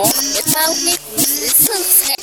Mamo, Italy, listen.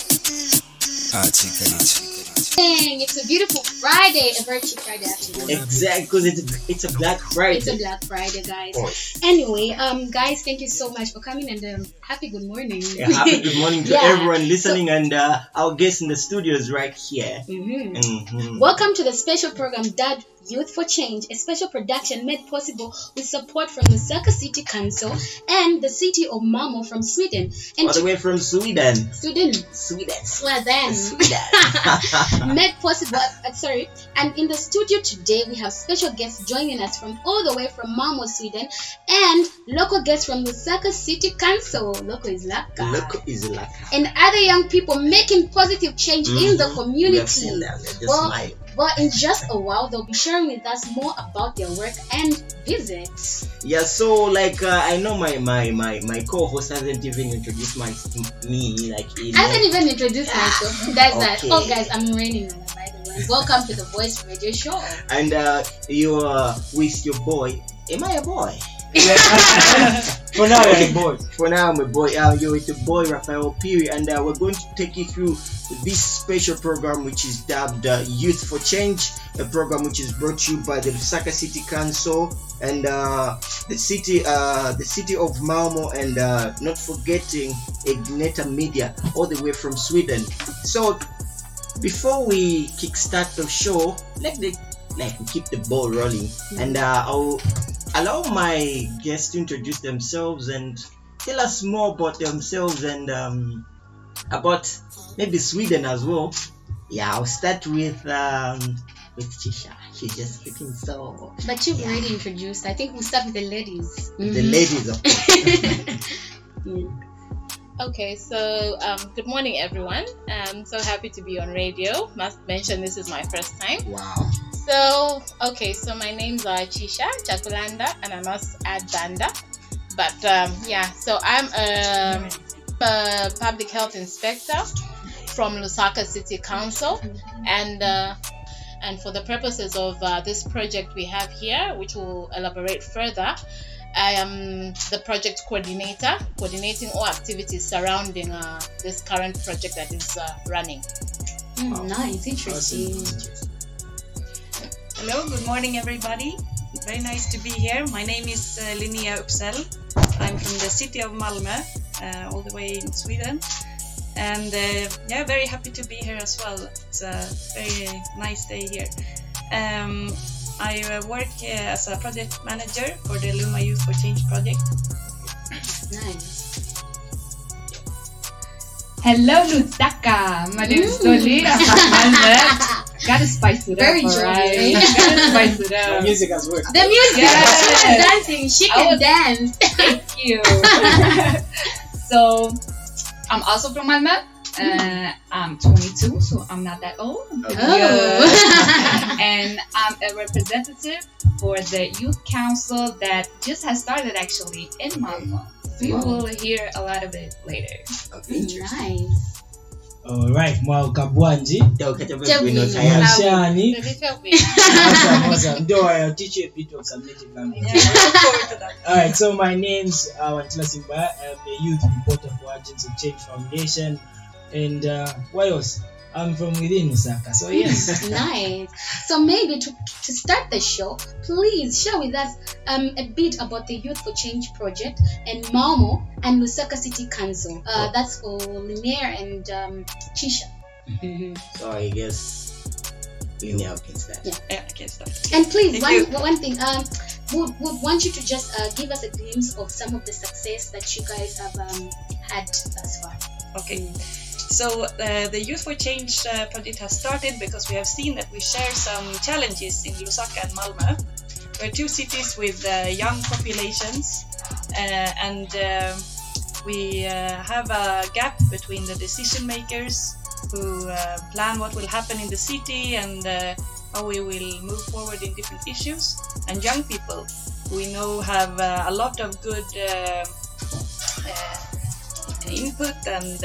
Achika, achika. Dang, it's a beautiful Friday, a very cheap Friday actually. Exactly, because it's, it's a Black Friday. It's a Black Friday, guys. Oh. Anyway, um, guys, thank you so much for coming and um, happy good morning. Yeah, happy good morning to Yeah. everyone listening and uh, our guest in the studio is right here. Mhm. Mhm. Welcome to the special program Dad Youth for Change, a special production made possible with support from the Saka City Council and the city of Malmo from Sweden. And All the way from Sweden. Sweden, Sweden. Sweden. Sweden. made possible uh, sorry and in the studio today we have special guests joining us from all the way from Malmo Sweden and local guests from Lusaka City Council local is Laka Look is like and other young people making positive change in the community We have seen them. They're just Well, smiling. But in just a while they'll be sharing with us more about their work and visits Yeah, so like uh, I know my my my my co-host hasn't even introduced my me like in I haven't even introduced myself that's that oh guys I'm raining by the way welcome to the Voice Radio Show and uh, you are with your boy. Am I a boy? For now, you're boy. For now, my boy, uh, you're with your boy Rafael Piri, and uh, we're going to take you through this special program, which is dubbed uh, Youth for Change, a program which is brought to you by the Lusaka City Council and uh, the city, uh, the city of Malmo, and uh, not forgetting Igneta Media, all the way from Sweden. So, before we kickstart the show, let the like keep the ball rolling, and uh, I'll allow my guests to introduce themselves and tell us more about themselves and um, about maybe Sweden as well. Yeah, I'll start with um, with Chisha. She's just looking so but you've already introduced I think we'll start with the ladies the Mhm. ladies of. Okay, so um, good morning, everyone. I'm so happy to be on radio. Must mention this is my first time. wow. So, okay, so my names are Chisha Chakulanda, and I must add Banda. But um, yeah, so I'm a, a public health inspector from Lusaka City Council, and uh, and for the purposes of uh, this project we have here, which we'll elaborate further, I am the project coordinator, coordinating all activities surrounding uh, this current project that is uh, running. Mm, nice interesting Hello, good morning, everybody. Very nice to be here. My name is uh, Linnea Uppsell. I'm from the city of Malmö, uh, all the way in Sweden. And uh, yeah, very happy to be here as well. It's a very nice day here. Um, I uh, work uh, as a project manager for the Luma Youth for Change project. nice Hello, Lusaka. My name is Dolly. I'm from Malmö. Gotta spice it Very up, jolly. alright? Gotta spice it up. The music has worked. the music Yes. she was dancing she can was- dance Thank you. so, I'm also from Malmö. Uh, I'm 22, so I'm not that old. I'm Oh. and I'm a representative for the youth council that just has started actually in Malmö. We Wow. will hear a lot of it later. nice Alright, mwauka bwanji. Shani. Mshani. Awesome, awesome. Don't worry, I'll teach you a bit of some native language. Yeah, I look forward to that. Alright, so my name's uh, Wantila Simba. I'm a youth reporter for Agents of Change Foundation. And uh, what else? I'm from within Lusaka. So, yes. nice so maybe to, to start the show please share with us um, a bit about the youth for change project and malmo and lusaka city council uh, that's for Linnea and um, chisha So I guess we now can start. Yeah. Yeah, I can start. And please, Thank one, one thing, um, would, would want you to just uh, give us a glimpse of some of the success that you guys have um, had thus far. Okay. So uh, the Youth for Change uh, project has started because we have seen that we share some challenges in Lusaka and Malmö. We're two cities with uh, young populations, uh, and um we uh, have a gap between the decision makers who uh, plan what will happen in the city and uh, how we will move forward in different issues, and young people who we know have uh, a lot of good. Input and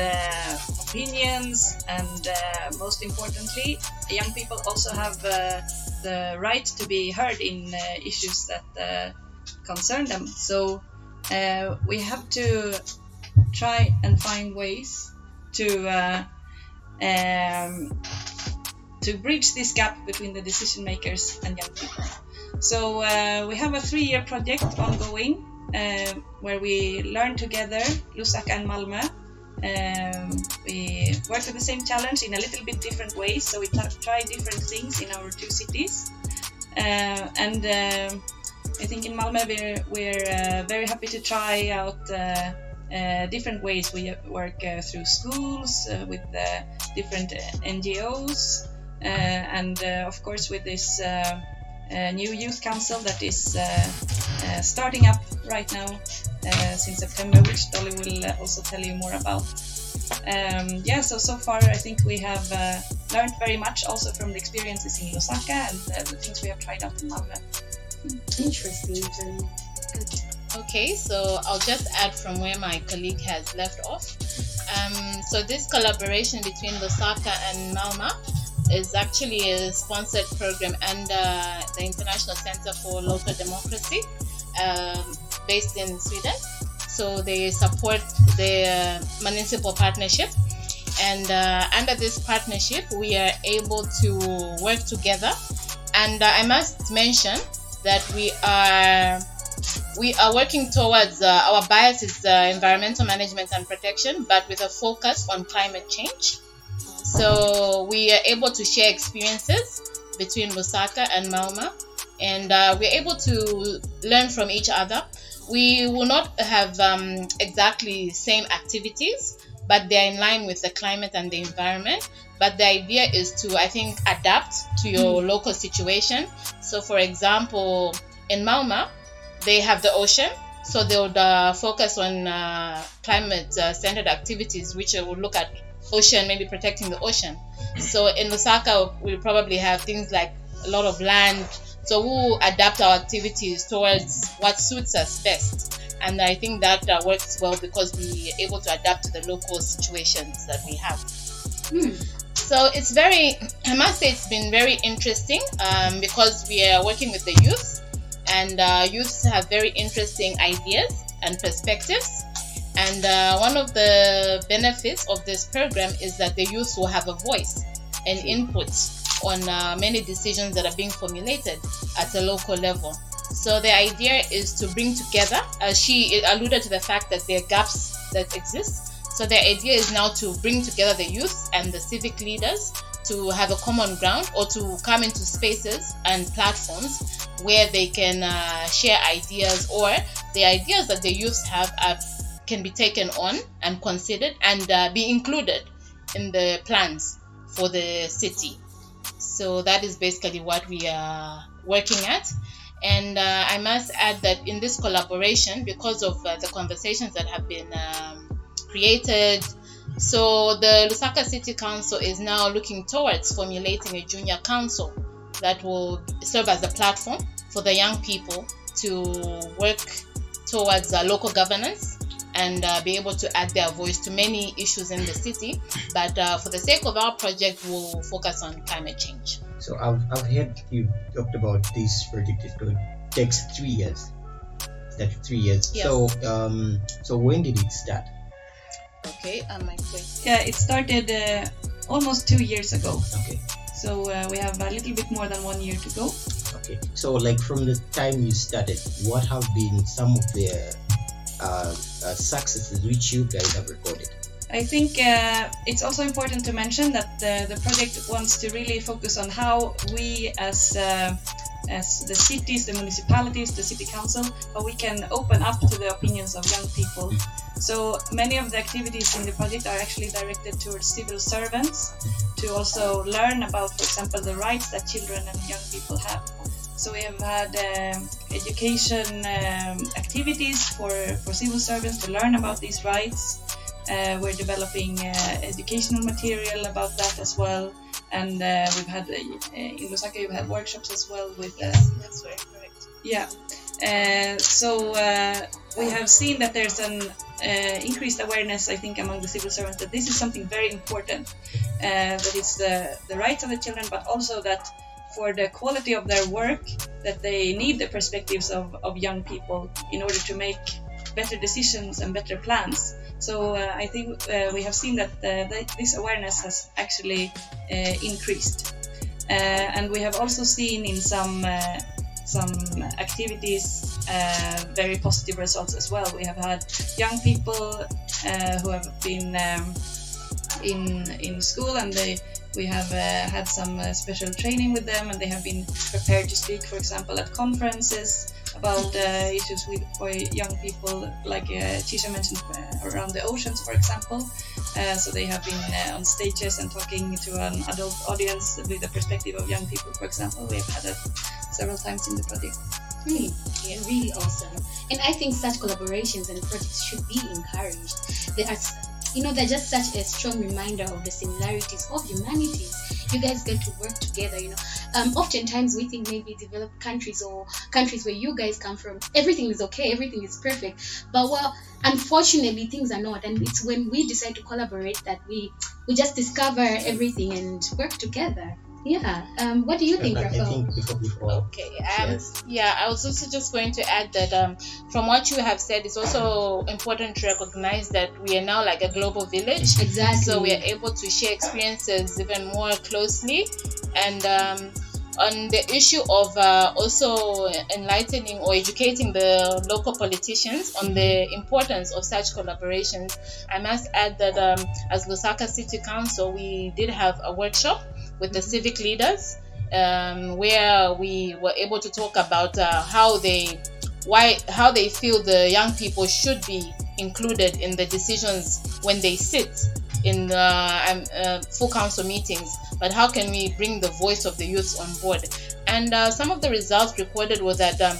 opinions, and uh, most importantly, young people also have uh, the right to be heard in uh, issues that concern them. So we have to try and find ways to um, to bridge this gap between the decision makers and young people. So uh, we have a three-year project ongoing uh, where we learn together, Lusaka and Malmö. Um, we work with the same challenge in a little bit different ways, so we try different things in our two cities. Uh, and um I think in Malmö we're, we're uh, very happy to try out uh, uh, different ways. We work uh, through schools, uh, with uh, different uh, NGOs, uh, and uh, of course with this uh, new youth council that is uh, uh, starting up right now uh, since September, which Dolly will uh, also tell you more about. Um, yeah, so so far I think we have uh, learned very much also from the experiences in Lusaka and uh, the things we have tried out in Malmö. Interesting. Very good. Okay, so I'll just add from where my colleague has left off. Um, so this collaboration between Lusaka and Malma is actually a sponsored program under the International Center for Local Democracy, um, based in Sweden. So they support the municipal partnership, and uh, under this partnership, we are able to work together. And uh, I must mention that we are we are working towards uh, our bias is uh, environmental management and protection, but with a focus on climate change. So we are able to share experiences between Lusaka and Malma, and uh, we're able to learn from each other. We will not have um, exactly same activities, but they're in line with the climate and the environment. But the idea is to, I think, adapt to your local situation. So, for example, in Malma, they have the ocean, so they would uh, focus on uh, climate uh, centered activities, which would look at ocean, maybe protecting the ocean. So in Lusaka, we probably have things like a lot of land. So we'll adapt our activities towards what suits us best. And I think that uh, works well because we are able to adapt to the local situations that we have. Hmm. So it's very, I must say, it's been very interesting um, because we are working with the youth, and uh, youths have very interesting ideas and perspectives. And uh, one of the benefits of this program is that the youth will have a voice and input on uh, many decisions that are being formulated at a local level. So the idea is to bring together, as she alluded to the fact that there are gaps that exist. So the idea is now to bring together the youth and the civic leaders to have a common ground or to come into spaces and platforms where they can uh, share ideas or the ideas that the youths have are, can be taken on and considered and uh, be included in the plans for the city. So that is basically what we are working at. And uh, I must add that in this collaboration, because of uh, the conversations that have been um, created, so the Lusaka City Council is now looking towards formulating a junior council that will serve as a platform for the young people to work towards uh, local governance and uh, be able to add their voice to many issues in the city. But uh, for the sake of our project, we'll focus on climate change. So I've, I've heard you talked about this project is going takes three years. That three years. Yes. So um so when did it start? Okay, um, my place. Yeah, it started uh, almost two years ago. Okay. So uh, we have a little bit more than one year to go. Okay. So like from the time you started, what have been some of the uh, uh, successes which you guys have recorded? I think uh, it's also important to mention that the, the project wants to really focus on how we as uh, as the cities, the municipalities, the city council, how we can open up to the opinions of young people. So many of the activities in the project are actually directed towards civil servants to also learn about, for example, the rights that children and young people have. So we have had um, education um, activities for, for civil servants to learn about these rights. Uh, we're developing uh, educational material about that as well. And uh, we've had, uh, in Lusaka, we've had workshops as well with uh, That's very correct. yeah. Uh, so uh, we have seen that there's an uh, increased awareness, I think, among the civil servants that this is something very important. Uh, that it's the, the rights of the children, but also that for the quality of their work, that they need the perspectives of, of young people in order to make better decisions and better plans. So uh, I think uh, we have seen that uh, th- this awareness has actually uh, increased, uh, and we have also seen in some some activities very positive results as well. We have had young people who have been um, in in school and they we have uh, had some uh, special training with them and they have been prepared to speak for example at conferences about uh, issues with for young people like uh, mentioned uh, around the oceans for example uh, so they have been uh, on stages and talking to an adult audience with the perspective of young people for example we have had that several times in the project Really, yeah, really awesome. And I think such collaborations and projects should be encouraged. They are, you know, they're just such a strong reminder of the similarities of humanities. You guys get to work together, you know. Um, oftentimes we think maybe developed countries or countries where you guys come from, everything is okay, everything is perfect. But well, unfortunately, things are not. And it's when we decide to collaborate that we we just discover everything and work together. Yeah. Um, what do you think, I, I Rafael? think before, before Okay. Um, Yes. Yeah, I was also just going to add that um, from what you have said, it's also important to recognize that we are now like a global village. Exactly. So we are able to share experiences even more closely. And um, on the issue of uh, also enlightening or educating the local politicians on the importance of such collaborations, I must add that um, as Lusaka City Council, we did have a workshop with the civic leaders um, where we were able to talk about uh, how they why how they feel the young people should be included in the decisions when they sit in the um, uh, full council meetings. But how can we bring the voice of the youth on board? And uh, some of the results recorded was that um,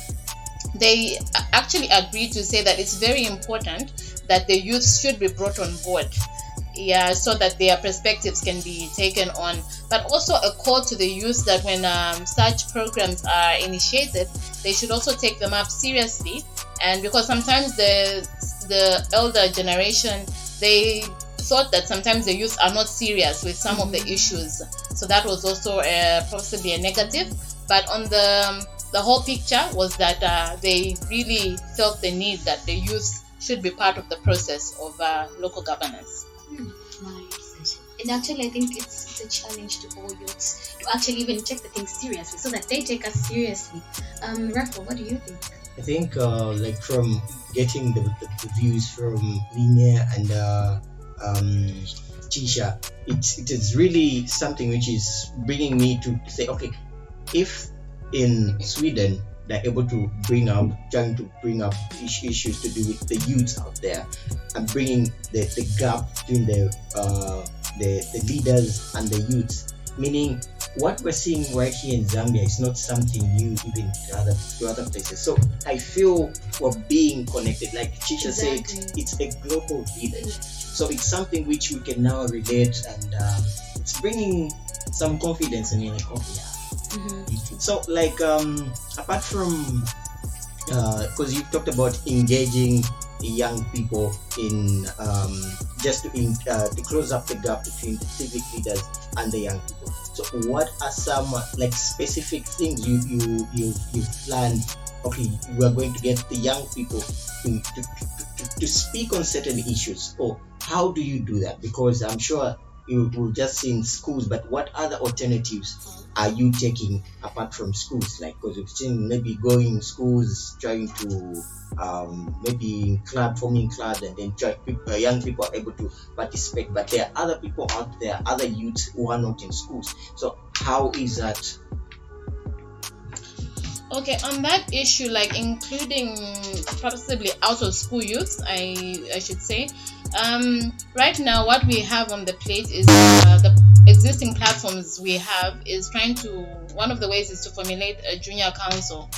they actually agreed to say that it's very important that the youth should be brought on board yeah so that their perspectives can be taken on. But also a call to the youth that when um, such programs are initiated they should also take them up seriously. And because sometimes the the elder generation they thought that sometimes the youth are not serious with some of the issues. So that was also uh, possibly a negative. But on the the whole picture was that uh, they really felt the need that the youth should be part of the process of uh, local governance Nice. And actually, I think it's, it's a challenge to all youths to actually even take the thing seriously so that they take us seriously. Um, Rafa, what do you think? I think uh, like from getting the, the, the views from Linnea and uh, um, Chisha, it, it is really something which is bringing me to say, okay, if in Sweden they're able to bring up, trying to bring up issues to do with the youths out there, and bringing the, the gap between the, uh, the the leaders and the youths, meaning what we're seeing right here in Zambia is not something new even to other to other places. So I feel we're being connected. Like Chisha Exactly. said, it's a global village. So it's something which we can now relate, and uh, it's bringing some confidence in me. Like, oh yeah. Mm-hmm. So like um, apart from because you talked about engaging young people in um, just to, in, uh, to close up the gap between the civic leaders and the young people. So what are some uh, like specific things you you you you? Okay, we are going to get the young people to, to, to, to, to speak on certain issues. Or how do you do that? Because I'm sure you will just see in schools, but what other alternatives are you taking apart from schools? Like, because we've seen maybe going schools, trying to um, maybe in club, forming clubs, and then try, people, young people are able to participate. But there are other people out there, other youths who are not in schools. So how is that? Okay, on that issue, like including possibly out of school youth, I I should say. Um, right now, what we have on the plate is uh, the existing platforms we have is trying to. One of the ways is to formulate a junior council,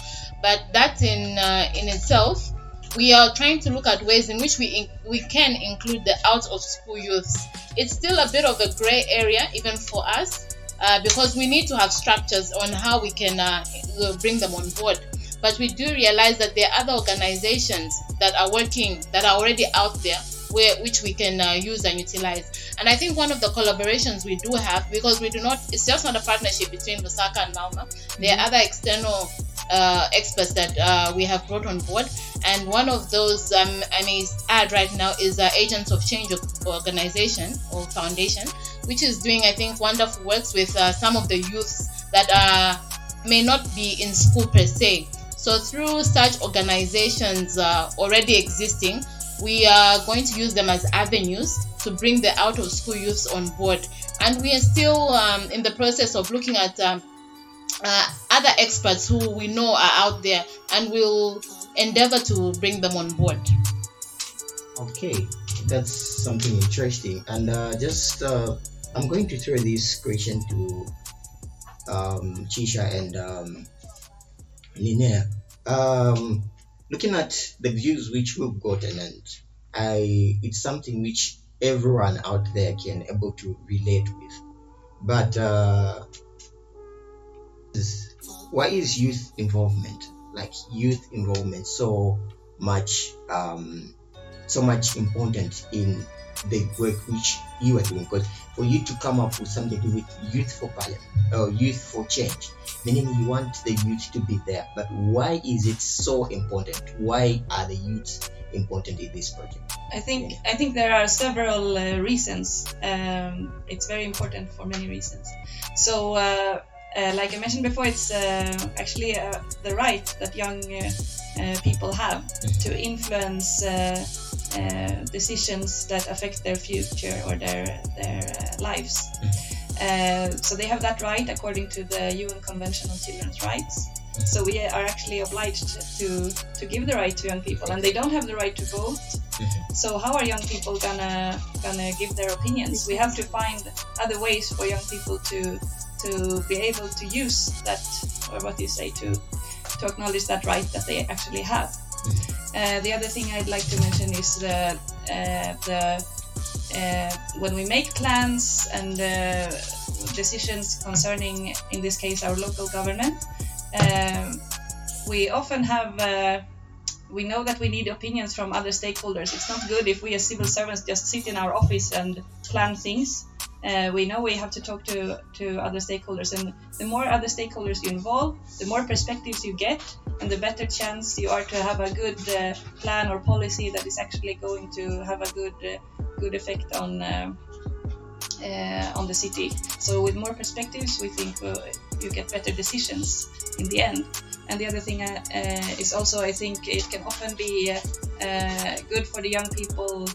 but that in uh, in itself, we are trying to look at ways in which we in, we can include the out of school youths. It's still a bit of a gray area even for us uh, because we need to have structures on how we can uh, bring them on board. But we do realize that there are other organizations that are working, that are already out there, where which we can uh, use and utilize. And I think one of the collaborations we do have, because we do not, it's just not a partnership between Lusaka and Malma. There are other external uh, experts that uh, we have brought on board, and one of those um, I may add right now is the Agents of Change organization or foundation, which is doing I think wonderful works with uh, some of the youths that uh, may not be in school per se. So through such organizations uh, already existing, we are going to use them as avenues to bring the out of school youths on board. And we are still um, in the process of looking at um, uh, other experts who we know are out there and we'll endeavor to bring them on board. Okay, that's something interesting. And uh, just, uh, I'm going to throw this question to um, Chisha and um, Linnea. Um, looking at the views which we've gotten, and I, it's something which everyone out there can able to relate with. But uh, why is youth involvement, like youth involvement, so much, um, so much important in the work which you are doing? Because for you to come up with something with youth for parliament or youth for change, meaning you want the youth to be there. But why is it so important? Why are the youths important in this project? I think I think there are several uh, reasons. Um, it's very important for many reasons. So, uh, uh, like I mentioned before, it's uh, actually uh, the right that young uh, uh, people have to influence uh, uh, Uh, decisions that affect their future or their their uh, lives. Mm-hmm. Uh, so they have that right according to the UN Convention on Children's Rights. Mm-hmm. So we are actually obliged to to give the right to young people, and they don't have the right to vote. Mm-hmm. So how are young people gonna gonna give their opinions? We have to find other ways for young people to to be able to use that, or what do you say, to to acknowledge that right that they actually have. Uh, the other thing I'd like to mention is the uh, the uh, when we make plans and decisions concerning, in this case, our local government, um, we often have. We know that we need opinions from other stakeholders. It's not good if we as civil servants just sit in our office and plan things. Uh, we know we have to talk to, to other stakeholders, and the more other stakeholders you involve, the more perspectives you get, and the better chance you are to have a good uh, plan or policy that is actually going to have a good uh, good effect on uh, uh, on the city. So with more perspectives, we think you get better decisions in the end. And the other thing is also, I think it can often be good for the young people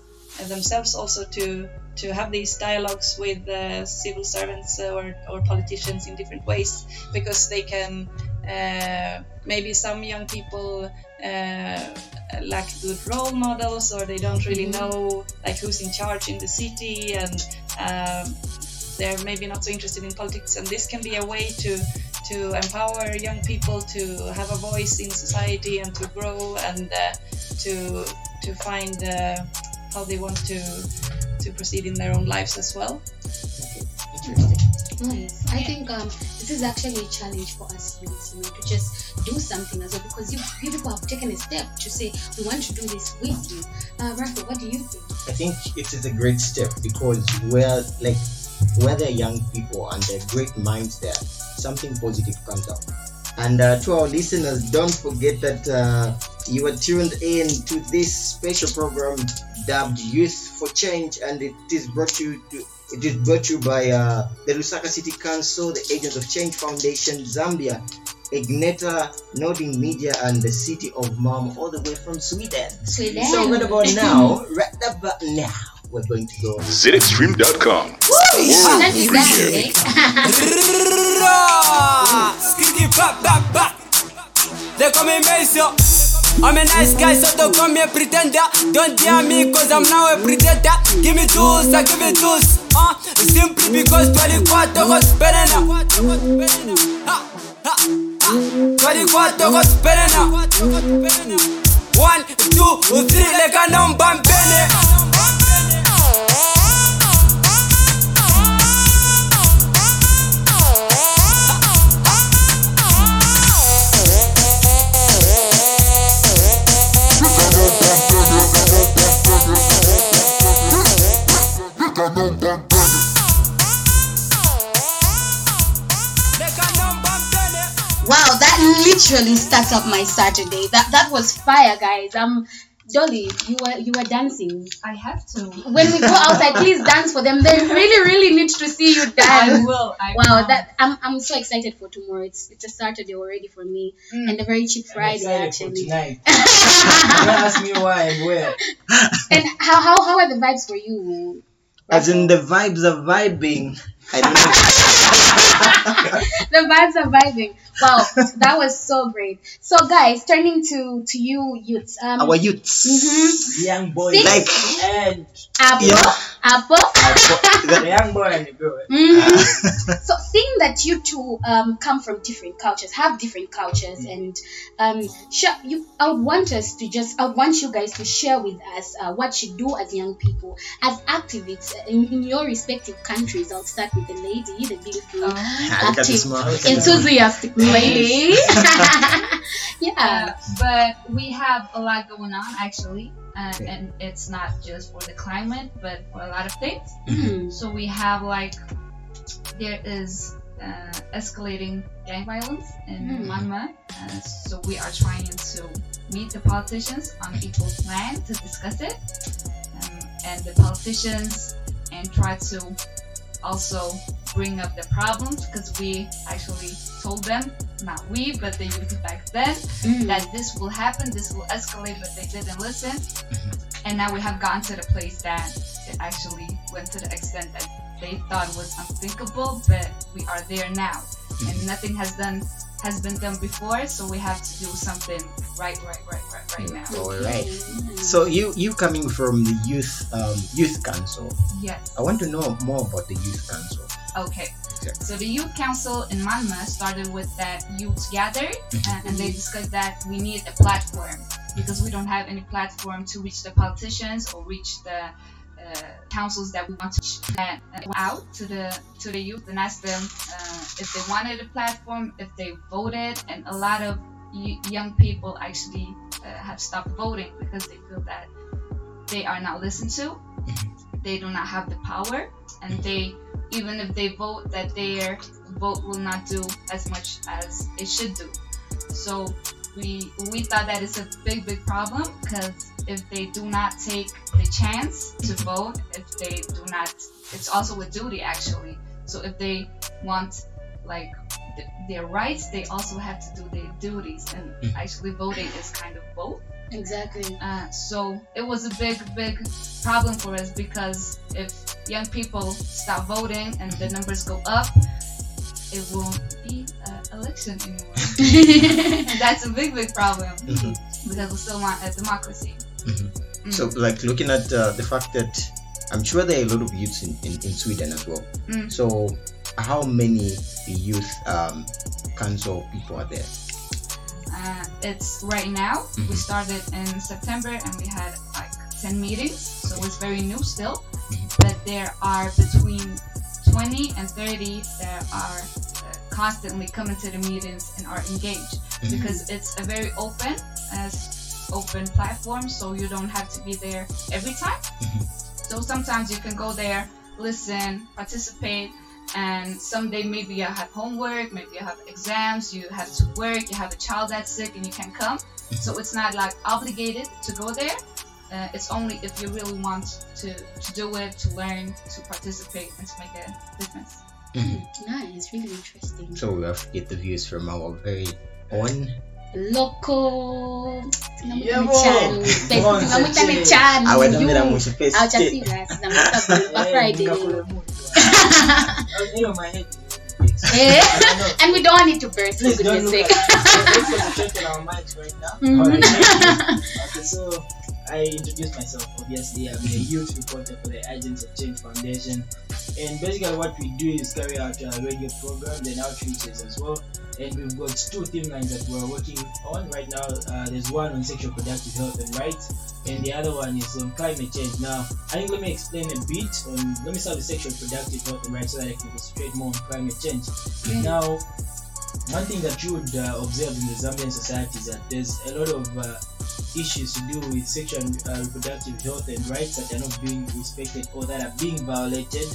themselves also to to have these dialogues with uh, civil servants or, or politicians in different ways because they can uh, maybe some young people uh, lack good role models or they don't really know like who's in charge in the city and um, they're maybe not so interested in politics. And this can be a way to to empower young people to have a voice in society and to grow and uh, to to find uh, how they want to to proceed in their own lives as well Nice. I think um, this is actually a challenge for us youths, you know, to just do something as well because you, you people have taken a step to say we want to do this with you. Uh, Rafa, what do you think? I think it is a great step because we're like where there are young people and there are great minds there, something positive comes out. And uh, to our listeners, don't forget that uh, you are tuned in to this special program dubbed Youth for Change, and it is brought to you to, it is brought to you by uh, the Lusaka City Council, the Agents of Change Foundation, Zambia, Igneta, Nording Media, and the city of Malmo, all the way from Sweden. Sweden. So right about now, right about now, we're going to go. ZXstream.com. That is that, eh? Skitty bap bap bap They call me Mason I'm a nice guy so don't call me pretender. Don't dare me cause I'm now a predator. Give me juice, I give me juice. Uh, Simply because 24 goes better now. Ha, ha, ha. 24 goes better now. One, two, three like a number penny literally starts up my Saturday. That that was fire, guys. Um, Dolly, you were you were dancing. I have to. When we go outside, please dance for them. They really, really need to see you dance. I dance. will. I Wow, promise. that I'm I'm so excited for tomorrow. It's it's a Saturday already for me, Mm. and a very cheap I'm Friday excited for actually. tonight. Don't ask me why and where. and how how how are the vibes for you? As in the vibes are vibing. I don't know. the vibes are vibing. Wow, that was so great. So guys, turning to to you youths. Um, Our youths. mhm. Young boy Six. Like and Apple, Yeah. apple. the young boy and the girl. Mhm. so seeing that you two um, come from different cultures have different cultures and um, sh- you i would want us to just i would want you guys to share with us uh, what you do as young people as activists in, in your respective countries i'll start with the lady the beautiful Oh. Look at this active enthusiastic lady yeah but we have a lot going on actually, uh, and it's not just for the climate, but for a lot of things. Mm. So we have like there is uh, escalating gang violence in Hmm. Malmö. Uh, so we are trying to meet the politicians on equal plan to discuss it, um, and the politicians and try to also bring up the problems because we actually told them, not we, but the youth back then, Mm. that this will happen, this will escalate, but they didn't listen. And now we have gotten to the place that it actually went to the extent that they thought was unthinkable, but we are there now. And nothing has done has been done before, so we have to do something right, right, right, right, right now. All right. So you you coming from the youth um, youth council? Yes. I want to know more about the youth council. Okay. So the youth council in Malmö started with that youth gathered, uh, and they discussed that we need a platform because we don't have any platform to reach the politicians or reach the uh, councils that we want to reach. That uh, out to the to the youth and ask them uh, if they wanted a platform, if they voted, and a lot of y- young people actually uh, have stopped voting because they feel that they are not listened to, they do not have the power, and they even if they vote that their vote will not do as much as it should do. So we we thought that it's a big big problem because if they do not take the chance to vote if they do not it's also a duty actually. So if they want like th- their rights they also have to do their duties. And actually voting is kind of both. Exactly. Uh, so it was a big, big problem for us because if young people stop voting and the numbers go up, it won't be an election anymore. and that's a big, big problem Mhm. because we still want a democracy. Mhm. Mm. So like looking at uh, the fact that I'm sure there are a lot of youths in, in, in Sweden as well. Mm. So how many youth um, council people are there? Uh, it's right now. We Mhm. started in September and we had like 10 meetings, so it's very new still. But there are between 20 and 30 that are uh, constantly coming to the meetings and are engaged Mhm. because it's a very open as open platform, so you don't have to be there every time. Mhm. So sometimes you can go there, listen, participate, and someday maybe you have homework, maybe you have exams, you have to work, you have a child that's sick and you can come. So it's not like obligated to go there. Uh, it's only if you really want to, to do it, to learn, to participate, and to make a difference. nice really interesting So we have to get the views from our very own. local Yeah, Tunamwita bo. Mechani. Bonse, Tunamwita che. Mechani, Awatumira you. mu space Acha state. serious, tunamwita Gulliver Eh, Friday. nikakule mood. You know, my head is? I know. and we don't want it to burst for Please don't goodness sake at Let's concentrate on our mics right now. Alright. okay, so I introduced myself. Obviously, I'm a youth reporter for the Agents of Change Foundation, and basically what we do is carry out uh, radio programs and outreaches as well. And we've got two theme lines that we're working on right now. Uh, there's one on sexual productive health and rights, and the other one is on climate change. Now, I think let me explain a bit on. Let me start with sexual productive health and rights so that I can concentrate more on climate change. Now, one thing that you would uh, observe in the Zambian society is that there's a lot of uh, issues to do with sexual and uh, reproductive health and rights that are not being respected or that are being violated.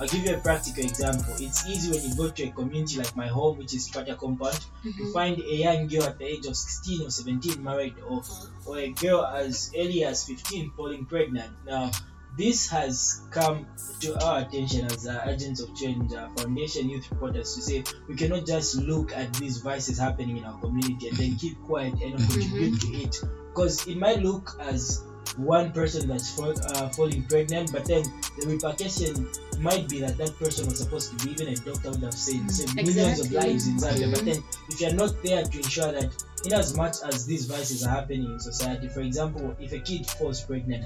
I'll give you a practical example. It's easy when you go to a community like my home, which is Pata Compound, to find a young girl at the age of 16 or 17 married, or, or a girl as early as 15 falling pregnant. Now, this has come to our attention as uh, agents of change, uh, foundation youth reporters, to say we cannot just look at these vices happening in our community and then keep quiet and not contribute to it, because it might look as one person that's fall, uh, falling pregnant, but then the repercussion might be that that person was supposed to be even a doctor would have saved, saved millions of lives in Zambia. But Mhm. then if you're not there to ensure that in as much as these vices are happening in society, for example, if a kid falls pregnant,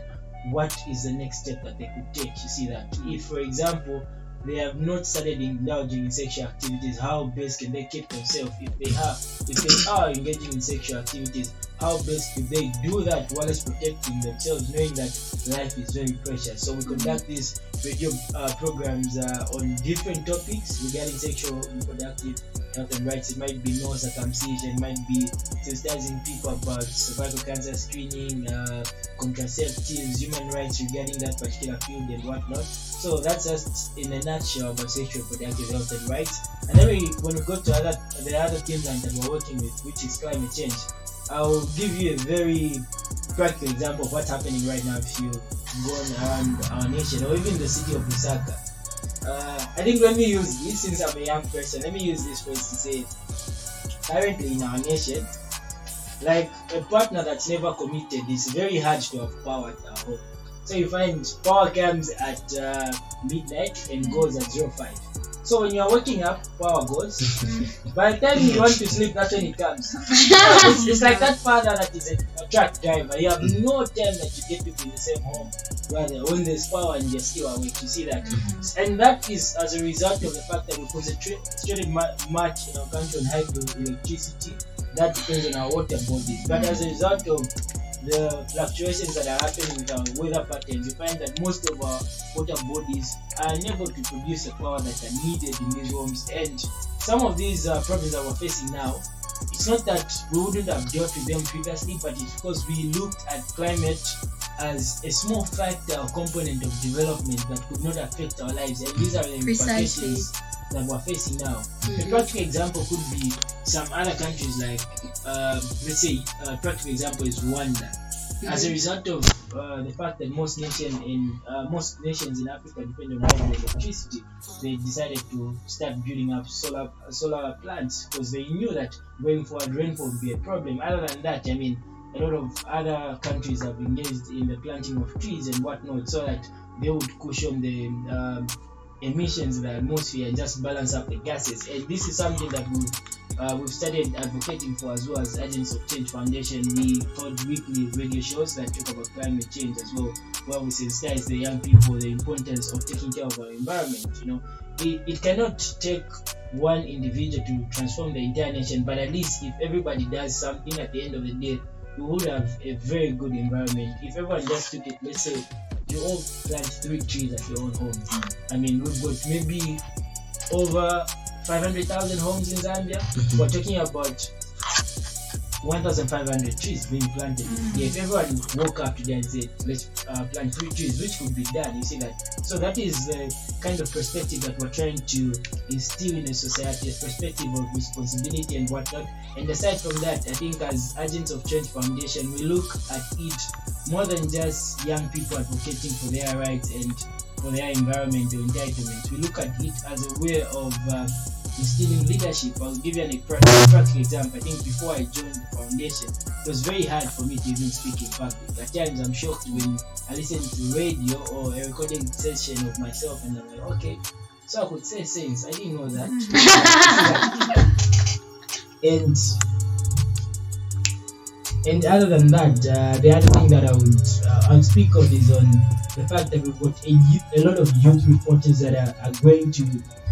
what is the next step that they could take? You see that if, for example, they have not started indulging in sexual activities, how best can they keep themselves? If they are, if they are engaging in sexual activities, how best do they do that while protecting themselves, knowing that life is very precious? So we conduct these radio uh, programs uh, on different topics regarding sexual reproductive health and rights. It might be no circumcision, it might be sensitizing people about cervical cancer screening, uh, contraceptives, human rights regarding that particular field and whatnot. So that's just in a nutshell about sexual reproductive health and rights. And then we, when we go to other the other things that we're working with, which is climate change, I'll give you a very practical example of what's happening right now if you go around our nation or even the city of Lusaka. Uh, I think let me use this since I'm a young person. Let me use this phrase to say currently in our nation, like a partner that's never committed is very hard to have power at our home. So you find power comes at uh, midnight and goes at 05. So when you're waking up, power goes. By the time you want to sleep, that's when it comes. it's, it's like that father that is a, a truck driver. You have no time that you get people in the same home. Rather, when there's power and you're still awake, you see that. Mm-hmm. And that is as a result of the fact that we concentrated mu- much in our country on hydroelectricity. That depends on our water bodies. But as a result of the fluctuations that are happening with our weather patterns, you find that most of our water bodies are unable to produce the power that are needed in these homes. And some of these uh, problems that we're facing now, it's not that we wouldn't have dealt with them previously, but it's because we looked at climate as a small factor or component of development that could not affect our lives. And these are the Precisely. implications that we're facing now. A practical example could be some other countries like, uh, let's say, a practical example is Rwanda. As a result of uh, the fact that most nation in uh, most nations in Africa depend on electricity, they decided to start building up solar solar plants because they knew that going forward rainfall would be a problem. Other than that, I mean, a lot of other countries have engaged in the planting of trees and whatnot so that they would cushion the um, emissions in the atmosphere and just balance up the gases. And this is something that we've, uh, we've started advocating for as well as Agents of Change Foundation. We hold weekly radio shows that talk about climate change as well, where we sensitize the young people the importance of taking care of our environment. You know, it, it cannot take one individual to transform the entire nation, but at least if everybody does something at the end of the day, we would have a very good environment. If everyone just took it, let's say you all plant three trees at your own home. I mean, we've got maybe over 500,000 homes in Zambia. Mm-hmm. We're talking about 1,500 trees being planted. Yeah, if everyone woke up today and said, let's uh, plant three trees, which could be done, you see that. So that is the kind of perspective that we're trying to instill in a society, a perspective of responsibility and whatnot. And aside from that, I think as agents of Change Foundation, we look at it more than just young people advocating for their rights and for their environment or entitlements. We look at it as a way of uh, instilling leadership. I'll give you an, a practical example. I think before I joined the foundation, it was very hard for me to even speak in public. At times, I'm shocked when I listen to radio or a recording session of myself, and I'm like, okay, so I could say things. I didn't know that. and and other than that, uh, the other thing that I would uh, I'll speak of is on the fact that we've got a, a lot of youth reporters that are, are going to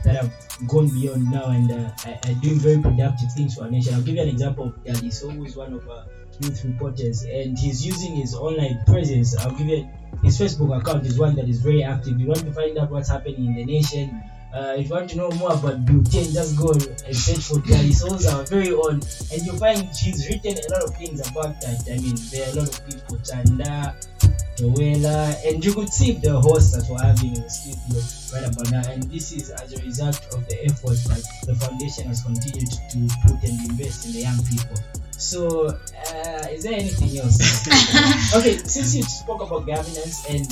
that have gone beyond now and uh, are, doing very productive things for our nation. I'll give you an example of Daddy So, who's one of our youth reporters, and he's using his online presence. I'll give you his Facebook account is one that is very active. You want to find out what's happening in the nation. uh, if you want to know more about Butane, just go and search for Gary Souls, our very own, and you'll find he's written a lot of things about that. I mean, there are a lot of people, Chanda, Joella, and you could see the hosts that we're having in the studio right about now. And this is as a result of the effort that the foundation has continued to put and invest in the young people. So, uh, is there anything else? okay, since you spoke about governance and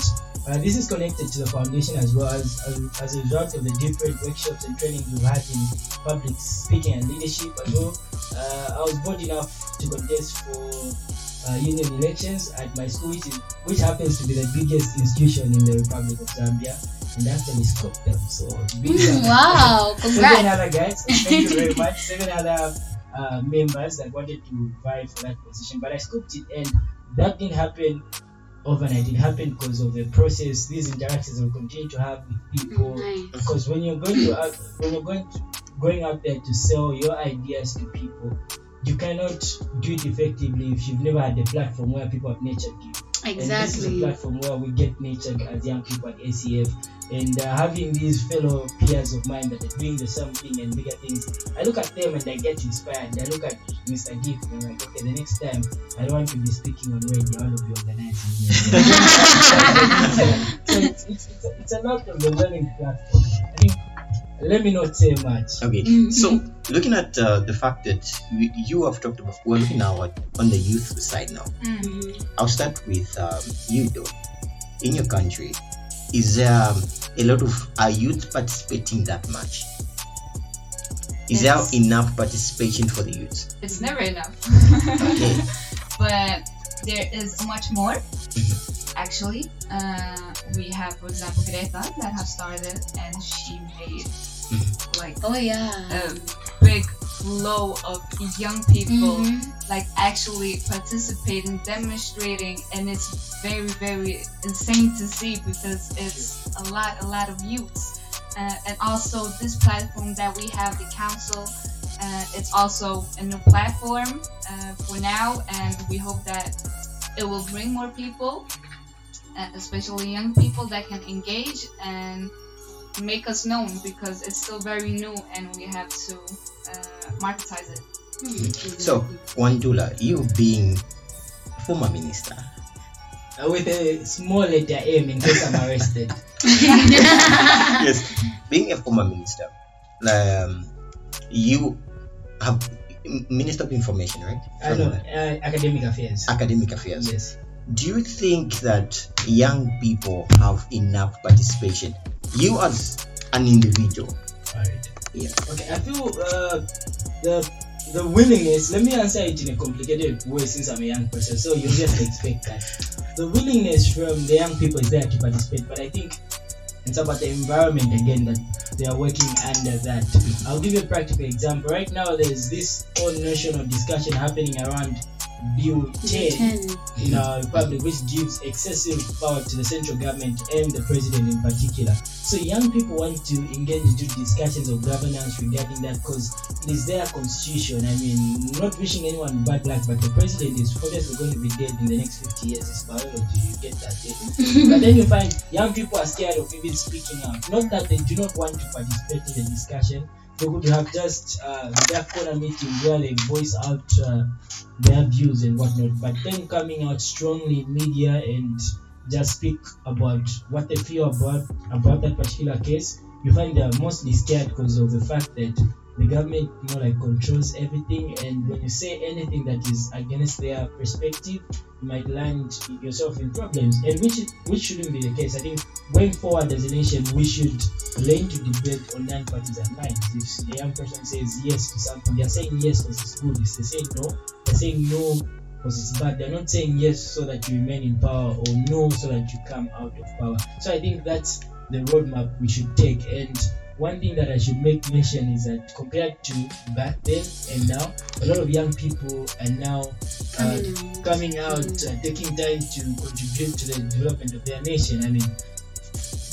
uh, this is connected to the foundation as well as, as, as a result of the different workshops and trainings we've had in public speaking and leadership as well. Uh, I was bold enough to contest for uh, union elections at my school, which, is, which happens to be the biggest institution in the Republic of Zambia, and actually scoped them. So, big Mm, wow, Seven other guys, thank you very much. Seven other uh, members that wanted to vie for that position, but I scoped it, and that didn't happen overnight. It happened because of the process. These interactions will continue to have with people. Nice. Because when you're going to when you're going to, going out there to sell your ideas to people, you cannot do it effectively if you've never had a platform where people have nurtured you. And this is a platform where we get nurtured as young people at ACF. And uh, having these fellow peers of mine that are doing the same thing and bigger things, I look at them and I get inspired. I look at Mr. Gift and I'm like, okay, the next time I don't want to be speaking on radio, I want to be organizing. so it's, it's, it's, a, it's a lot of the learning platform. I think, let me not say much. Okay, Mhm. so looking at uh, the fact that you, you have talked about, we're looking now at, on the youth side now. Mhm. I'll start with um, you though. In your country, is there um, a lot of are youth participating that much? Is Yes. there enough participation for the youth? It's never enough. Okay. but there is much more. Mhm. Actually, uh, we have, for example, Greta that have started, and she made like Oh yeah. a big flow of young people Mhm. like actually participating, demonstrating, and it's very, very insane to see because it's a lot, a lot of youths. Uh, and also this platform that we have, the council, uh, it's also a new platform uh, for now, and we hope that it will bring more people, especially young people that can engage and make us known because it's still very new and we have to uh, marketize it. So, Wandula, you being former minister, Uh, with a small letter M in case I'm arrested. yes, being a former minister, um, you have Minister of Information, right? I know, uh, academic affairs. Academic Affairs. Yes. Do you think that young people have enough participation? You as an individual, Alright. yeah. Okay, I feel uh, the the willingness. Let me answer it in a complicated way since I'm a young person, so you just expect that. The willingness from the young people is there to participate, but I think it's about the environment again that they are working under that. I'll give you a practical example. Right now, there's this whole notion of discussion happening around Bill 10 Ten. in our republic, which gives excessive power to the central government and the president in particular. So young people want to engage into discussions of governance regarding that because it is their constitution. I mean, not wishing anyone bad luck, but the president is obviously going to be dead in the next 50 years. It's biology, you get that. eh? but then you find young people are scared of even speaking out. Not that they do not want to participate in the discussion. They could have just uh, corner meeting where they voice out uh, their views and whatnot. But then coming out strongly in media and just speak about what they feel about about that particular case, you find they're mostly scared because of the fact that the government you know like controls everything. And when you say anything that is against their perspective you might land yourself in problems. And which which shouldn't be the case. I think going forward as a nation we should learn to debate on non-partisan lines if a young person says yes to something they're saying yes because it's good if they say no they're saying no because it's bad they're not saying yes so that you remain in power or no so that you come out of power. So i think that's the roadmap we should take. And one thing that I should make mention is that compared to back then and now, a lot of young people are now uh, Coming out. coming out, uh, taking time to contribute to the development of their nation. I mean,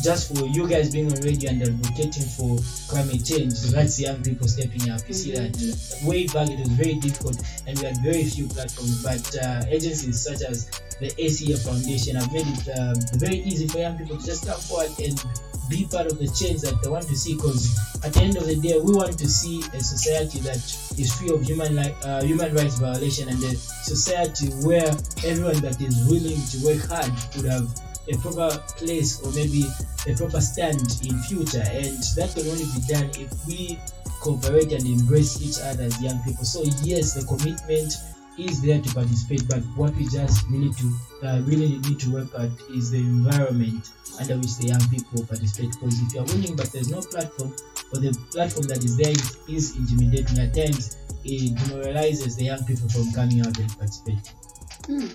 just for you guys being on radio and advocating for climate change, that's young people stepping up. You see that uh, way back it was very difficult and we had very few platforms, but uh, agencies such as the ACF Foundation have made it um, very easy for young people to just come forward and be part of the change that they want to see because at the end of the day we want to see a society that is free of human li- uh, human rights violation and a society where everyone that is willing to work hard could have a proper place or maybe a proper stand in future. And that can only be done if we cooperate and embrace each other as young people. So yes the commitment is there to participate but what we just really to uh, really need to work at is the environment under which the young people participate. Because if you're willing but there's no platform or the platform that is there is, is intimidating at times it demoralizes the young people from coming out and participating. Hmm,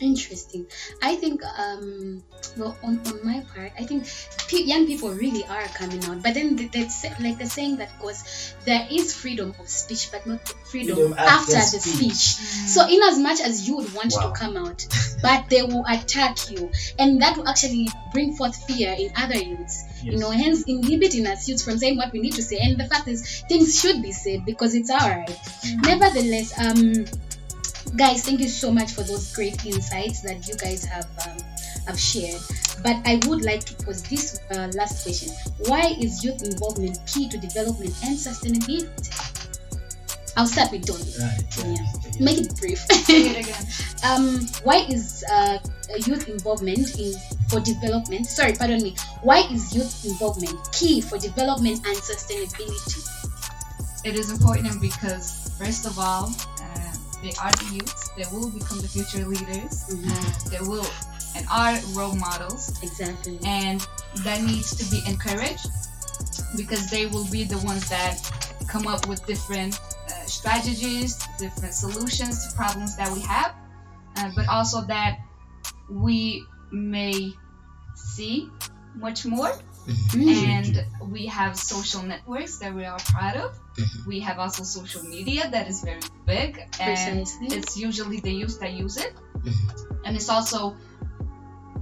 interesting. I think, um, well, on, on my part, I think pe- young people really are coming out. But then th- that's like the saying that goes, there is freedom of speech, but not freedom, Freedom after, after the speech. speech. So, in as much as you would want Wow. to come out, but they will attack you, and that will actually bring forth fear in other youths. You know, hence inhibiting us youths from saying what we need to say. And the fact is, things should be said because it's our right. Nevertheless, um, guys thank you so much for those great insights that you guys have um, have shared. But i would like to pose this uh, last question. Why is youth involvement key to development and sustainability? I'll start with don. Right yeah. Make it brief. Say it again. um why is uh, youth involvement in for development? Sorry pardon me. Why is youth involvement key for development and sustainability? It is important because, first of all, they are the youths. They will become the future leaders. Uh, they will and are role models. exactly and that needs to be encouraged because they will be the ones that come up with different uh, strategies, different solutions to problems that we have, uh, but also that we may see much more. And we have social networks that we are proud of. Mm-hmm. We have also social media that is very big, and Precisely. it's usually the youth that use it. Mm-hmm. And it's also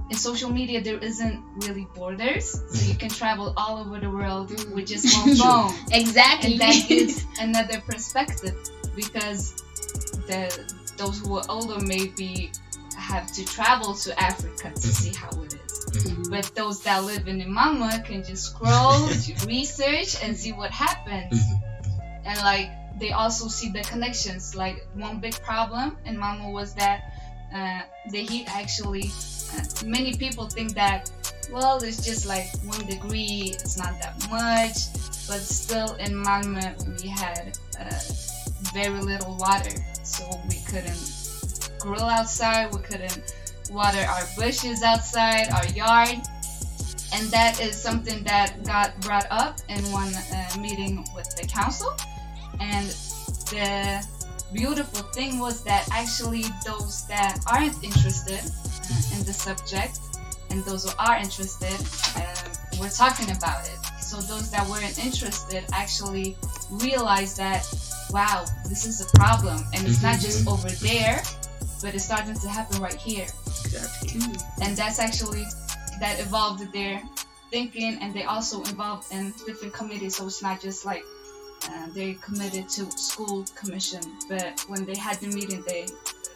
in social media there isn't really borders, so you mm-hmm. can travel all over the world mm. with just one phone, exactly. And that gives another perspective because the those who are older maybe have to travel to Africa to see how it is. But those that live in Imama can just scroll, research, and see what happens. And like they also see the connections. Like one big problem in Malmö was that uh, the heat actually. Uh, many people think that well, it's just like one degree. It's not that much, but still in Malmö we had uh, very little water, so we couldn't grill outside. We couldn't water our bushes outside, our yard. And that is something that got brought up in one uh, meeting with the council. And the beautiful thing was that actually those that aren't interested uh, in the subject and those who are interested uh, were talking about it. So those that weren't interested actually realized that, wow, this is a problem. And it's not just over there, but it's starting to happen right here Exactly. and that's actually that evolved their thinking and they also involved in different committees. So it's not just like uh, they committed to school commission but when they had the meeting they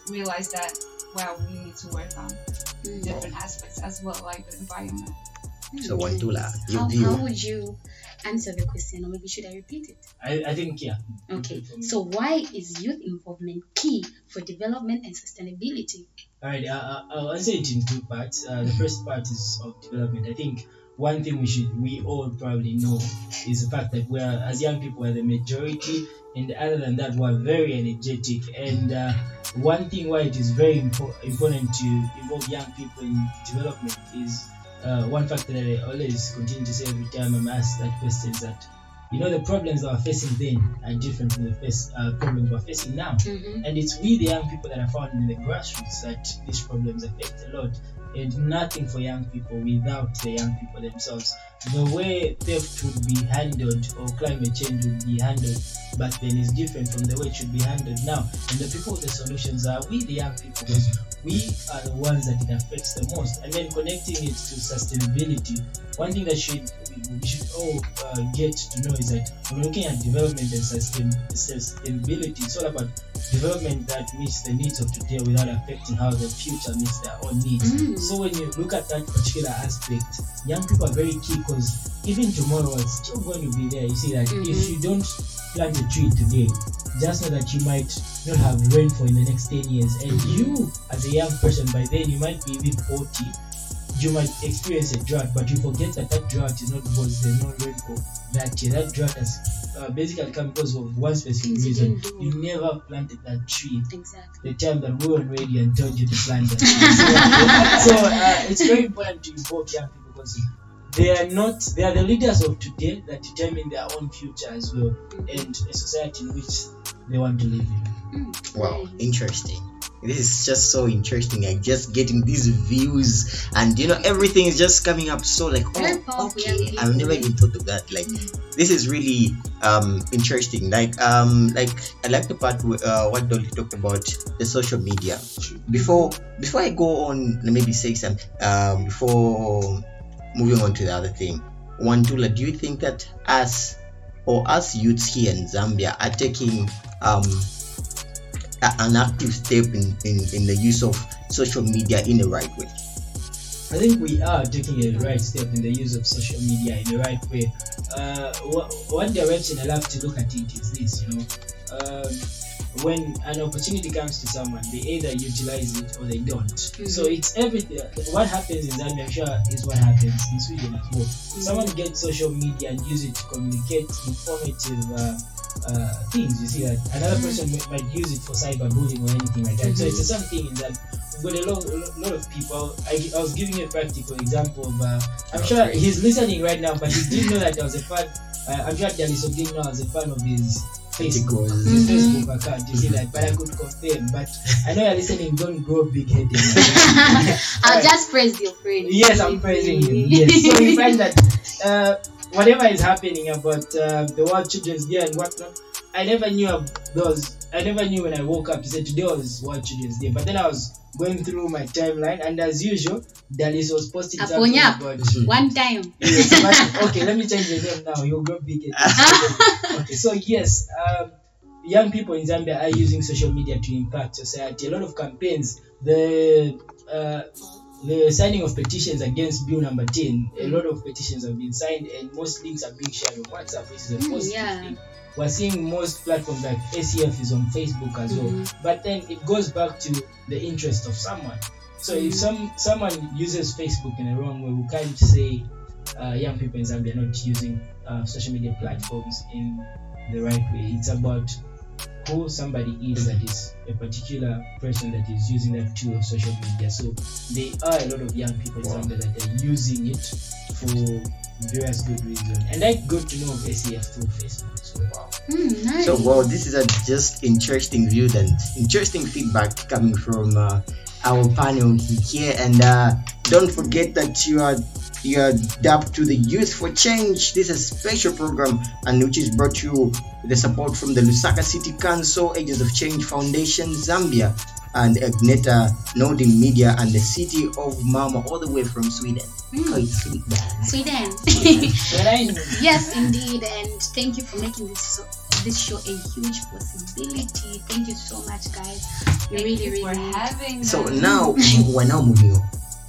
realized that wow we need to work on mm. different aspects as well like the environment. So Wantula, you how, view. how would you answer the question or maybe should i repeat it? I, I think yeah. Okay, mm-hmm. so why is youth involvement key for development and sustainability? All right, uh, uh, I'll answer it in two parts. Uh, the first part is of development. I think one thing we should, we all probably know, is the fact that we are, as young people, we're the majority, and other than that, we're very energetic. And uh, one thing why it is very impo- important to involve young people in development is uh, one factor that I always continue to say every time I'm asked that question is that you know the problems that we're facing then are different from the face, uh, problems we're facing now. And it's we, the young people that are found in the grassroots, that these problems affect a lot. And nothing for young people without the young people themselves. The way theft would be handled or climate change would be handled back then is different from the way it should be handled now. And the people with the solutions are we, the young people, because we are the ones that it affects the most. And then connecting it to sustainability, one thing that should we should all uh, get to know is that when we're looking at development and sustain, sustainability, it's all about development that meets the needs of today without affecting how the future meets their own needs. Mm. So when you look at that particular aspect, young people are very key because even tomorrow it's still going to be there. You see that Mhm. if you don't plant a tree today, just know that you might not have rainfall in the next 10 years. And you, as a young person, by then you might be even 40, you might experience a drought, but you forget that that drought is not because there's no rainfall that year. That drought has uh, basically come because of one specific Things reason. didn't. You never planted that tree Exactly. the time that we were ready and told you to plant that tree. so so uh, it's very important to involve young people because they are not they are the leaders of today that determine their own future as well and a society in which they want to live in. Wow, interesting. This is just so interesting. Like just getting these views, and you know everything is just coming up so like oh, okay. I've never even thought of that. Like this is really um interesting. Like um like I like the part where, uh, what Dolly talked about the social media. Before before I go on, let me maybe say some um before moving on to the other thing. Wandula, do you think that us or us youths here in Zambia are taking um an active step in, in, in the use of social media in the right way? I think we are taking a right step in the use of social media in the right way. Uh, wha- one direction I love to look at it is this, you know, um, when an opportunity comes to someone, they either utilize it or they don't. So it's everything. What happens in Zambia, I'm sure, is what happens in Sweden as well. Someone gets social media and use it to communicate informative. Uh, uh, things you see that another person might, might use it for cyberbullying or anything like that. So it's the same thing in that we've got a lot, a lot- lot of people. I, I was giving you a practical example of. Uh, I'm sure he's listening right now, but he didn't know that I was a fan. Uh, I'm sure Daliso didn't know I was a fan of his Facebook, Articles. his Facebook account. You see that, but I could confirm. But I know you're listening. Don't grow big headed. I'll just praise your friend. Yes, I'm praising him. Yes. So you find that uh, whatever is happening about uh, the World Children's Day and whatnot, I never knew of those. I never knew when I woke up to say today was World Children's Day. But then I was going through my timeline, and as usual, Dalis was posting something about. One time. Yes, but- okay, let me change the name now. You'll grow big. okay, so yes, um, young people in Zambia are using social media to impact society. A lot of campaigns, the uh, the signing of petitions against Bill Number Ten. A lot of petitions have been signed, and most links are being shared on WhatsApp, which is a Mm, positive yeah. thing. We're seeing most platforms like ACF is on Facebook as well, Mhm. but then it goes back to the interest of someone. So if some someone uses Facebook in a wrong way, we can't say uh, young people in Zambia are not using uh, social media platforms in the right way. It's about who somebody is that is a particular person that is using that tool of social media. So there are a lot of young people in Zambia that are using it for various good reasons. And I got to know of ACF through Facebook. So wow. Mm, nice. So wow, this is a just interesting view and interesting feedback coming from uh, our panel here. And uh, don't forget that you are you are dubbed to the Youth for Change. This is a special program and which is brought to you with the support from the Lusaka City Council, Agents of Change Foundation, Zambia, and Agneta Nordin Media and the city of Malmö, all the way from Sweden. Mm. Sweden. Sweden. But I know. yes, indeed, and thank you for making this so, this show a huge possibility. Thank you so much, guys. We Thank really, you for really. having So us. now we're now moving on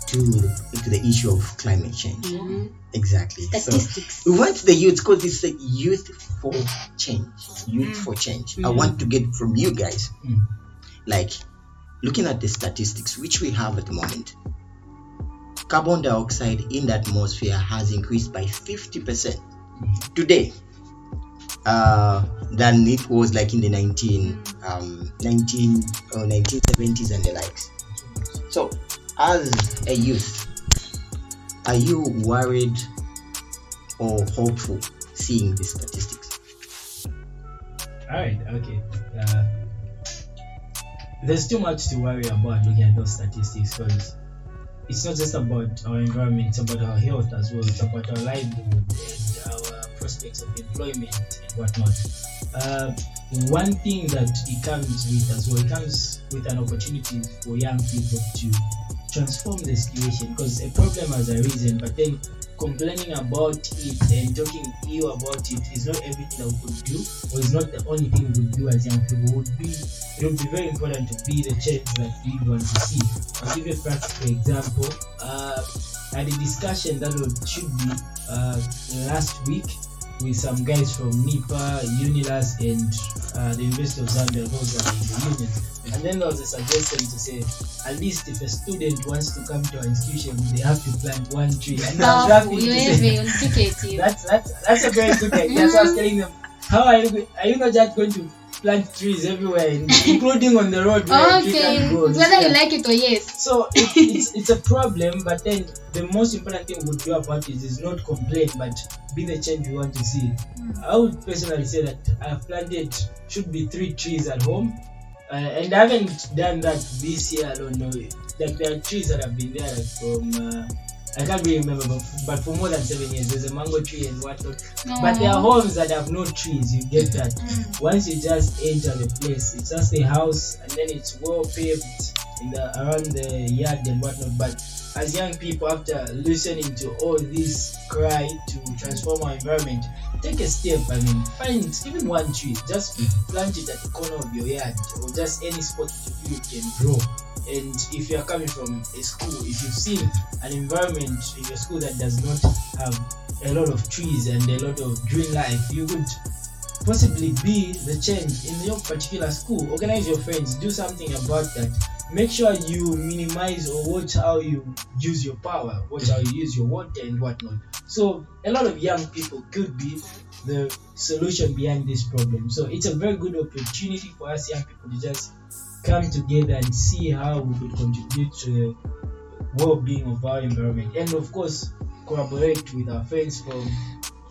to the, the issue of climate change. Mhm. Exactly. So Statistics. we want the youth because it's the youth for change. Youth Mm. for change. I Mhm. want to get from you guys, Mm. like looking at the statistics which we have at the moment. Carbon dioxide in the atmosphere has increased by 50% today uh, than it was like in the 19 um, 19 or 1970s and the likes. So, as a youth, are you worried or hopeful seeing these statistics? All right. Okay. Uh, there's too much to worry about looking at those statistics because it's not just about our environment; it's about our health as well. It's about our livelihood and our prospects of employment and whatnot. Uh, one thing that it comes with as well, it comes with an opportunity for young people to transform the situation because a problem has arisen, but then complaining about it and talking ill about it is not everything that we could do, or is not the only thing we would do as young people. Would be it would be very important to be the change that we want to see. I'll give you a practical example. Uh, had a discussion that would, should be uh, last week with some guys from NIPA, UNILUS, and uh, the University of Zambia. Those are in the unions. And then there was a suggestion to say, at least if a student wants to come to our institution, they have to plant one tree. And I was Alafu, to say, that's that's that's a very good idea. So I was telling them, how are you are you not just going to plant trees everywhere, including on the road where Okay, whether you like it or yes. So it, it's it's a problem, but then the most important thing we do about it is not complain, but be the change we want to see. Hmm. I would personally say that I've planted should be three trees at home, uh, and I haven't done that this year I don't No, like there are trees that have been there like from. Uh, I can't really remember, but, but for more than seven years, there's a mango tree and whatnot. But there are homes that have no trees. You get that. Once you just enter the place, it's just a house, and then it's well paved in the around the yard and whatnot. But as young people, after listening to all this cry to transform our environment, take a step. I mean, find even one tree, just plant it at the corner of your yard or just any spot you can grow. And if you are coming from a school, if you've seen an environment in your school that does not have a lot of trees and a lot of green life, you could possibly be the change in your particular school. Organize your friends, do something about that. Make sure you minimize or watch how you use your power, watch how you mm-hmm. use your water and whatnot. So a lot of young people could be the solution behind this problem. So it's a very good opportunity for us young people to just come together and see how we could contribute to the well-being of our environment, and of course collaborate with our friends from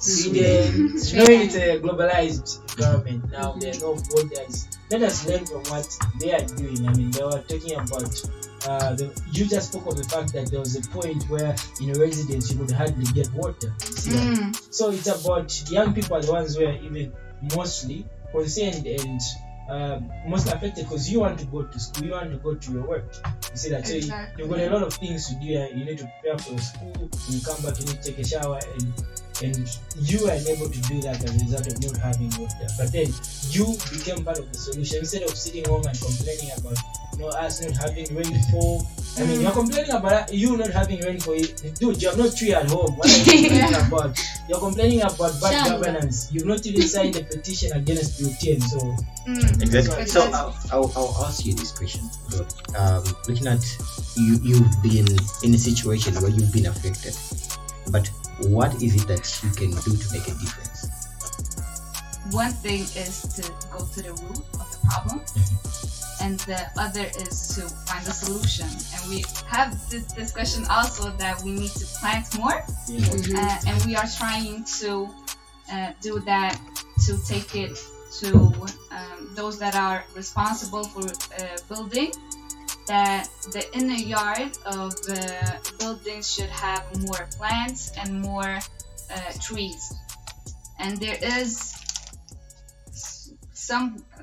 Sweden. Knowing it's a globalized environment now, there are no borders. Let us learn from what they are doing. I mean, they were talking about. Uh, the, you just spoke of the fact that there was a point where in a residence you could hardly get water. You? Mm. So it's about young people are the ones who are even mostly concerned and um, most affected because you want to go to school, you want to go to your work. You see that? So you, Exactly. you've got a lot of things to do. and You need to prepare for school. You come back, you need to take a shower, and and you are unable to do that as a result of not having water. But then you became part of the solution instead of sitting home and complaining about you know us not having rainfall. I mean, you're complaining about you not having rain rainfall. Dude, you have no tree at home. What are you complaining about? You're complaining about bad Shamba. governance. You've not even signed a petition against Putin. So Mm. Exactly. So I'll, I'll, I'll ask you this question. Um, looking at you, you've been in a situation where you've been affected, but what is it that you can do to make a difference? One thing is to go to the root of the problem, and the other is to find a solution. And we have this discussion also that we need to plant more, uh, and we are trying to uh, do that to take it to um, those that are responsible for uh, building that the inner yard of the buildings should have more plants and more uh, trees and there is some uh,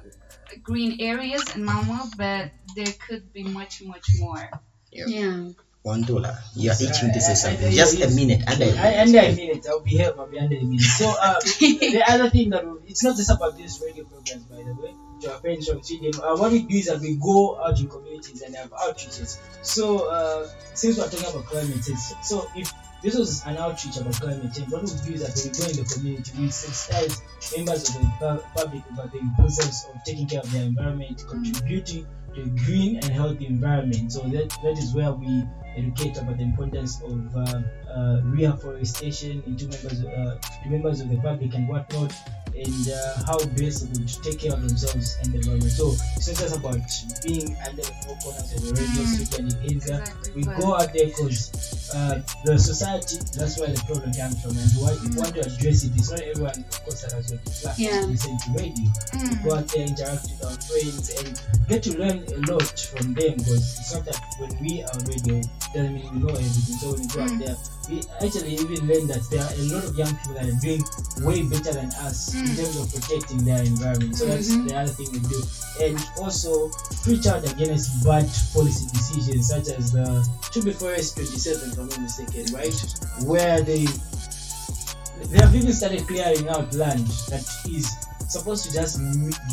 green areas in Malmö but there could be much much more Yeah. One dollar. You're itching to say I- I- something. Just a minute. Under a I, minute. under a minute, I'll be here. I'll be under a minute. So uh, the other thing that we- it's not just about this radio program, by the way. Friends from uh, what we do is that we go out in communities and have outreaches. So uh, since we're talking about climate change, so if this was an outreach about climate change, what we do is that we go in the community, we sensitize members of the public about the importance of taking care of their environment, contributing to a green and healthy environment. So that that is where we educate about the importance of uh, uh, reforestation into members uh, to members of the public and whatnot, and uh, how best they would take care of themselves and the environment. So it's not just about being under the four corners of the radio Mm. studio and the area. Exactly, We go out there because uh, the society, that's where the problem comes from, and why we want to address it. It's not everyone, of course, that has got the platform Yeah. to listen to radio Mm. go out there, interact with our friends, and get to learn a lot from them. Because it's not that when we are radio, doesn't mean we know everything. So when we go out Mm. there, we actually even learned that there are a lot of young people that are doing way better than us in Mm. terms of protecting their environment. So that's Mhm. the other thing we do. And also preach out against bad policy decisions such as the To Be Forest 27, if I'm not mistaken, right? Where they they have even started clearing out land that is supposed to just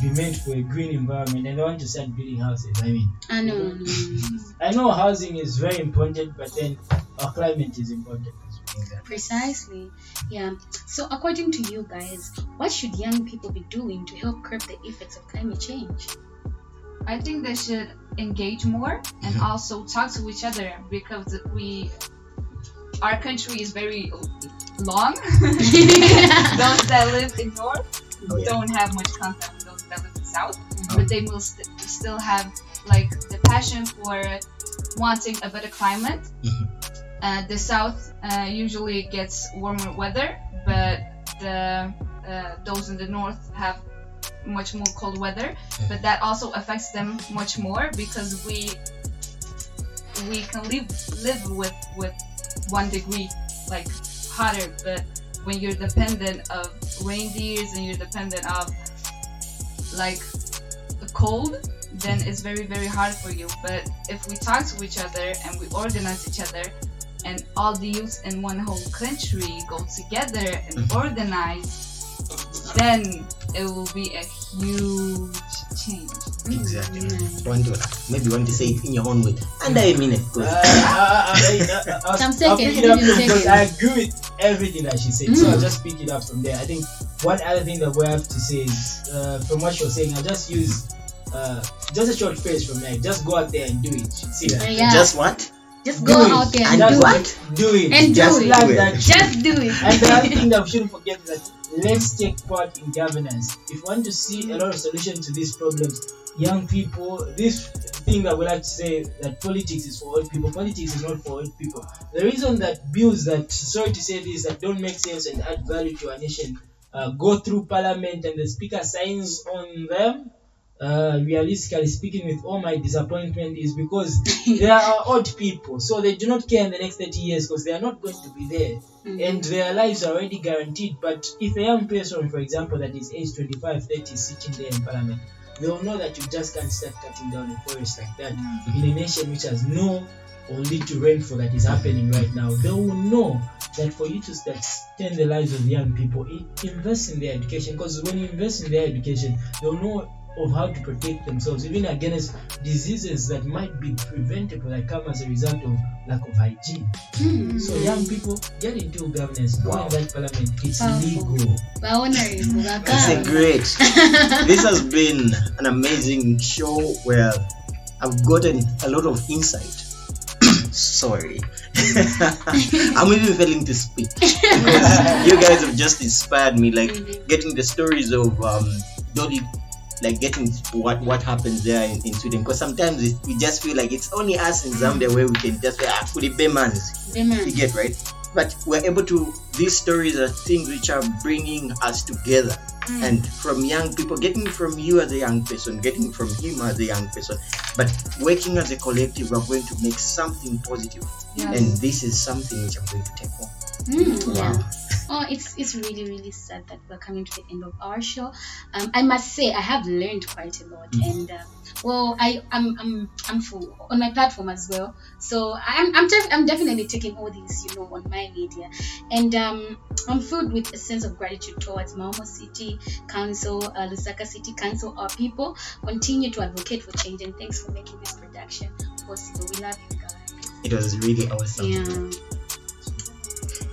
be meant for a green environment and they want to start building houses. I mean, I know. I know housing is very important, but then our climate is important as well. Precisely. Yeah. So, according to you guys, what should young people be doing to help curb the effects of climate change? I think they should engage more and also talk to each other because we, our country is very long. those that live in north yeah. don't have much contact with those that live in the south, but they will st- still have like the passion for wanting a better climate. Mhm. Uh, the south uh, usually gets warmer weather, but the uh, those in the north have much more cold weather but that also affects them much more because we we can live live with with one degree like hotter but when you're dependent of reindeers and you're dependent of like the cold then it's very very hard for you. But if we talk to each other and we organize each other and all the youth in one whole country go together and mm-hmm. organize then it will be a huge change Exactly. Mm. Want to maybe want to say it in your own way. Under a minute, Uh, because I, I, I, I, Some I'll pick it up because. I agree with everything that she said. So Mm. I'll just pick it up from there. I think one other thing that we have to say is uh, from what you're saying, I'll just use uh, just a short phrase from there. Just go out there and do it. See that? Yeah. just what? Just Do go it. out there and And do what? it. Do it. And do Just it. Like do it. that. Just do it. And the other thing that we shouldn't forget is that let's take part in governance. If we want to see a lot of solutions to these problems, young people, this thing that we like to say that politics is for old people, politics is not for old people. The reason that bills that, sorry to say this, that don't make sense and add value to our nation uh, go through parliament and the speaker signs on them, uh, realistically speaking, with all my disappointment, is because they are old people. So they do not care in the next 30 years because they are not going to be there and their lives are already guaranteed. But if a young person, for example, that is age 25, 30 is sitting there in parliament, they will know that you just can't start cutting down a forest like that mm. in a nation which has no or little rainfall that is happening right now. They will know that for you to start turn the lives of young people, invest in their education because when you invest in their education, they'll know of how to protect themselves even against diseases that might be preventable that come as a result of lack of hygiene. Mm. So young people get into governance, go in that parliament. It's Powerful. legal. That's a great. this has been an amazing show where I've gotten a lot of insight. Sorry. I'm even failing to speak because you guys have just inspired me. Like getting the stories of um, Dolly, like getting what what happens there in, in Sweden. Because sometimes it, we just feel like it's only us in Zambia where we can just say, ah, Fulibemans. You get right? But we're able to, these stories are things which are bringing us together. And from young people, getting from you as a young person, getting from him as a young person, but working as a collective, we're going to make something positive. Yes. And this is something which I'm going to take home. Mm, Wow. yeah. Oh, it's it's really really sad that we're coming to the end of our show. Um, I must say I have learned quite a lot, and uh, well, I I'm I'm I'm full on my platform as well. So I'm I'm def- I'm definitely taking all these you know on my media, and um, I'm filled with a sense of gratitude towards Malmö City Council, uh, Lusaka City Council, our people. Continue to advocate for change, and thanks for making this production possible. We love you guys. It was really awesome. Yeah.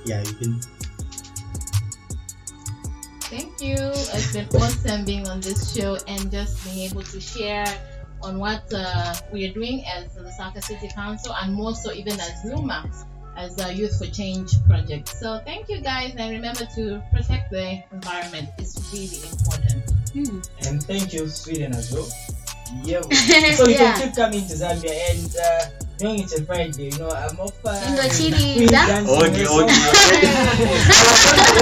Yeah, you can. Thank you. It's been awesome being on this show and just being able to share on what uh, we are doing as the Saka City Council and more so even as Luma, as the Youth for Change project. So thank you guys and remember to protect the environment. It's really important. Mm. And thank you, Sweden as well. Yeah. So you Yeah. can keep coming to Zambia and uh, knowing it's a Friday, you know, I'm off. Uh, chili, yeah? Okay, okay,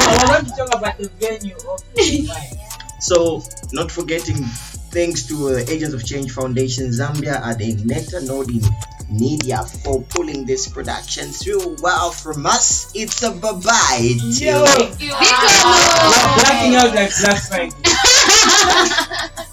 I want to talk about the venue of the night. So, not forgetting, thanks to uh, Agents of Change Foundation Zambia and a Neta node in Media for pulling this production through. Well, from us, it's a bye bye. Yo, Thank you. blacking out like Black Friday.